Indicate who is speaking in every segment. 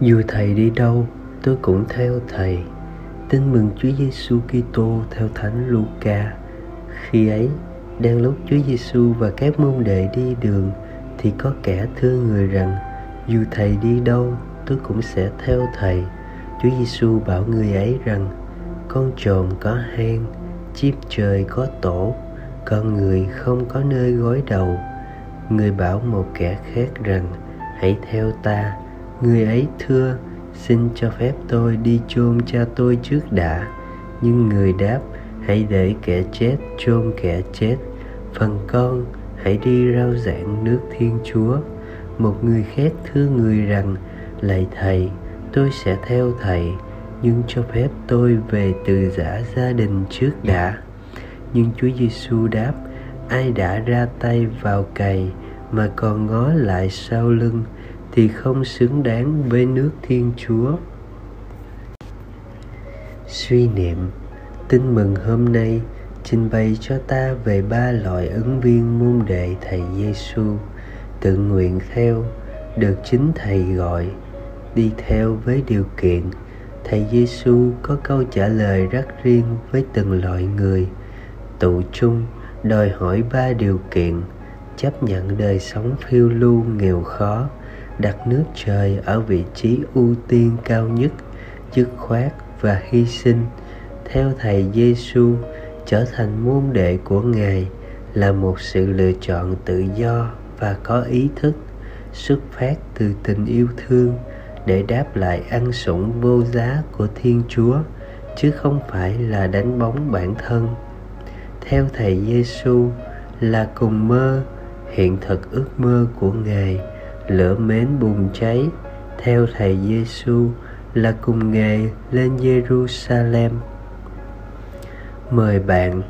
Speaker 1: dù thầy đi đâu, tôi cũng theo thầy. Tin mừng Chúa Giêsu Kitô theo Thánh Luca. Khi ấy, đang lúc Chúa Giêsu và các môn đệ đi đường, thì có kẻ thưa người rằng, dù thầy đi đâu, tôi cũng sẽ theo thầy. Chúa Giêsu bảo người ấy rằng, con trộm có hang, chim trời có tổ, con người không có nơi gối đầu. Người bảo một kẻ khác rằng, hãy theo ta người ấy thưa, xin cho phép tôi đi chôn cha tôi trước đã. Nhưng người đáp, hãy để kẻ chết chôn kẻ chết. Phần con, hãy đi rao giảng nước thiên chúa. Một người khác thưa người rằng, lạy thầy, tôi sẽ theo thầy. Nhưng cho phép tôi về từ giả gia đình trước đã. Nhưng chúa giêsu đáp, ai đã ra tay vào cày mà còn ngó lại sau lưng thì không xứng đáng với nước thiên chúa. Suy niệm, tin mừng hôm nay, trình bày cho ta về ba loại ứng viên môn đệ thầy Giêsu tự nguyện theo, được chính thầy gọi. Đi theo với điều kiện, thầy Giêsu có câu trả lời rất riêng với từng loại người. Tụ chung, đòi hỏi ba điều kiện, chấp nhận đời sống phiêu lưu nghèo khó đặt nước trời ở vị trí ưu tiên cao nhất, dứt khoát và hy sinh. Theo thầy Giêsu trở thành môn đệ của ngài là một sự lựa chọn tự do và có ý thức, xuất phát từ tình yêu thương để đáp lại ăn sủng vô giá của thiên chúa, chứ không phải là đánh bóng bản thân. Theo thầy Giêsu là cùng mơ, hiện thực ước mơ của ngài lửa mến bùng cháy. Theo thầy Giêsu là cùng ngài lên Jerusalem mời bạn.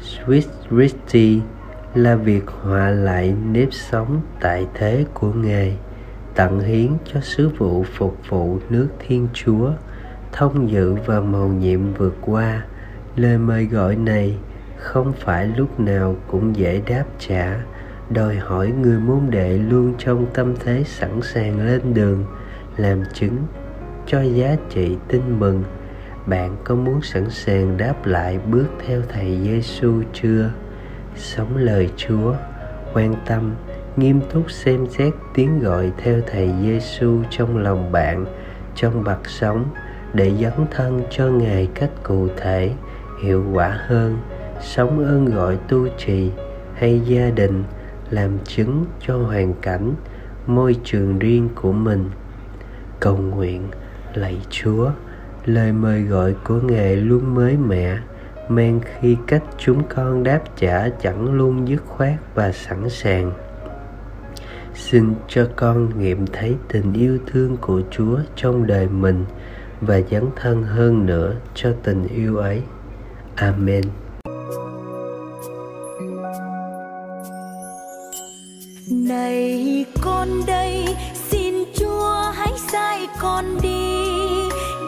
Speaker 1: Swiss Christi là việc họa lại nếp sống tại thế của Ngài, tặng hiến cho sứ vụ phục vụ nước Thiên Chúa, thông dự và mầu nhiệm vượt qua. Lời mời gọi này không phải lúc nào cũng dễ đáp trả, đòi hỏi người môn đệ luôn trong tâm thế sẵn sàng lên đường, làm chứng cho giá trị tin mừng. Bạn có muốn sẵn sàng đáp lại bước theo Thầy Giêsu chưa? sống lời Chúa, quan tâm, nghiêm túc xem xét tiếng gọi theo Thầy Giêsu trong lòng bạn, trong bậc sống để dấn thân cho Ngài cách cụ thể, hiệu quả hơn, sống ơn gọi tu trì hay gia đình làm chứng cho hoàn cảnh, môi trường riêng của mình. Cầu nguyện, lạy Chúa, lời mời gọi của Ngài luôn mới mẻ, men khi cách chúng con đáp trả chẳng luôn dứt khoát và sẵn sàng. Xin cho con nghiệm thấy tình yêu thương của chúa trong đời mình và dấn thân hơn nữa cho tình yêu ấy. Amen.
Speaker 2: Này con đây, xin chúa hãy sai con đi.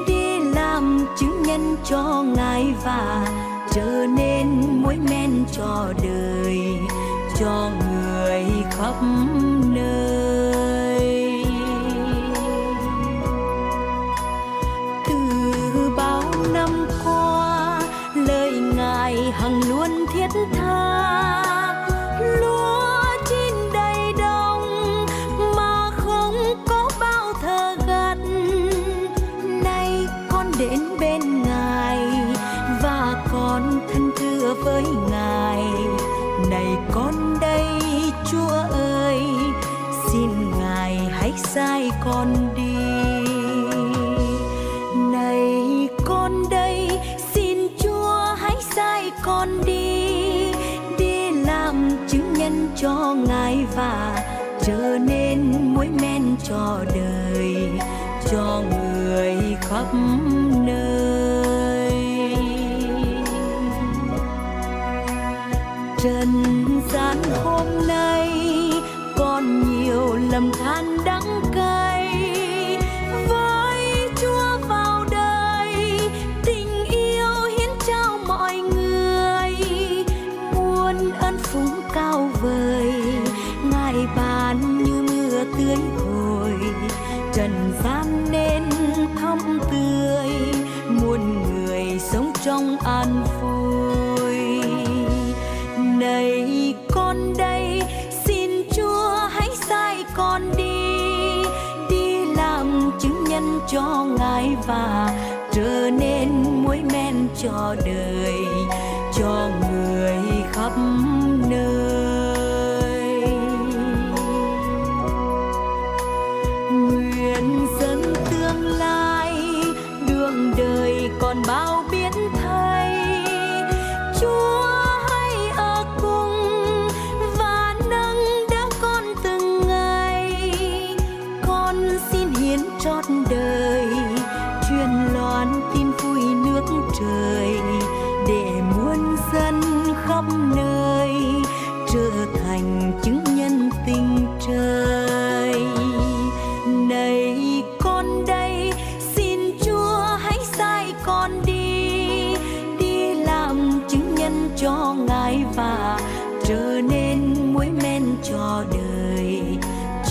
Speaker 2: Đi làm chứng nhân cho ngài và trở nên muối men cho đời, cho người khắp nơi. Từ bao năm qua, lời ngài hằng luôn thiết tha. Đến bên ngài, và con thân thưa với ngài. Này con đây, chúa ơi, xin ngài hãy sai con đi. Này con đây, xin chúa hãy sai con đi. Đi làm chứng nhân cho ngài và trở nên muối men cho đời, cho người khắp tươi hồi. Trần gian nên thắm tươi, muôn người sống trong an vui. Này con đây, xin chúa hãy sai con đi. Đi làm chứng nhân cho ngài và trở nên muối men cho đời, cho người khắp còn bao biến thay. Chúa hãy ở cùng và nâng đỡ con từng ngày. Con xin hiến trọn đời, truyền loan tin vui nước trời để muôn dân khắp nơi trở thành chứng nhân tình trời.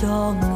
Speaker 2: Và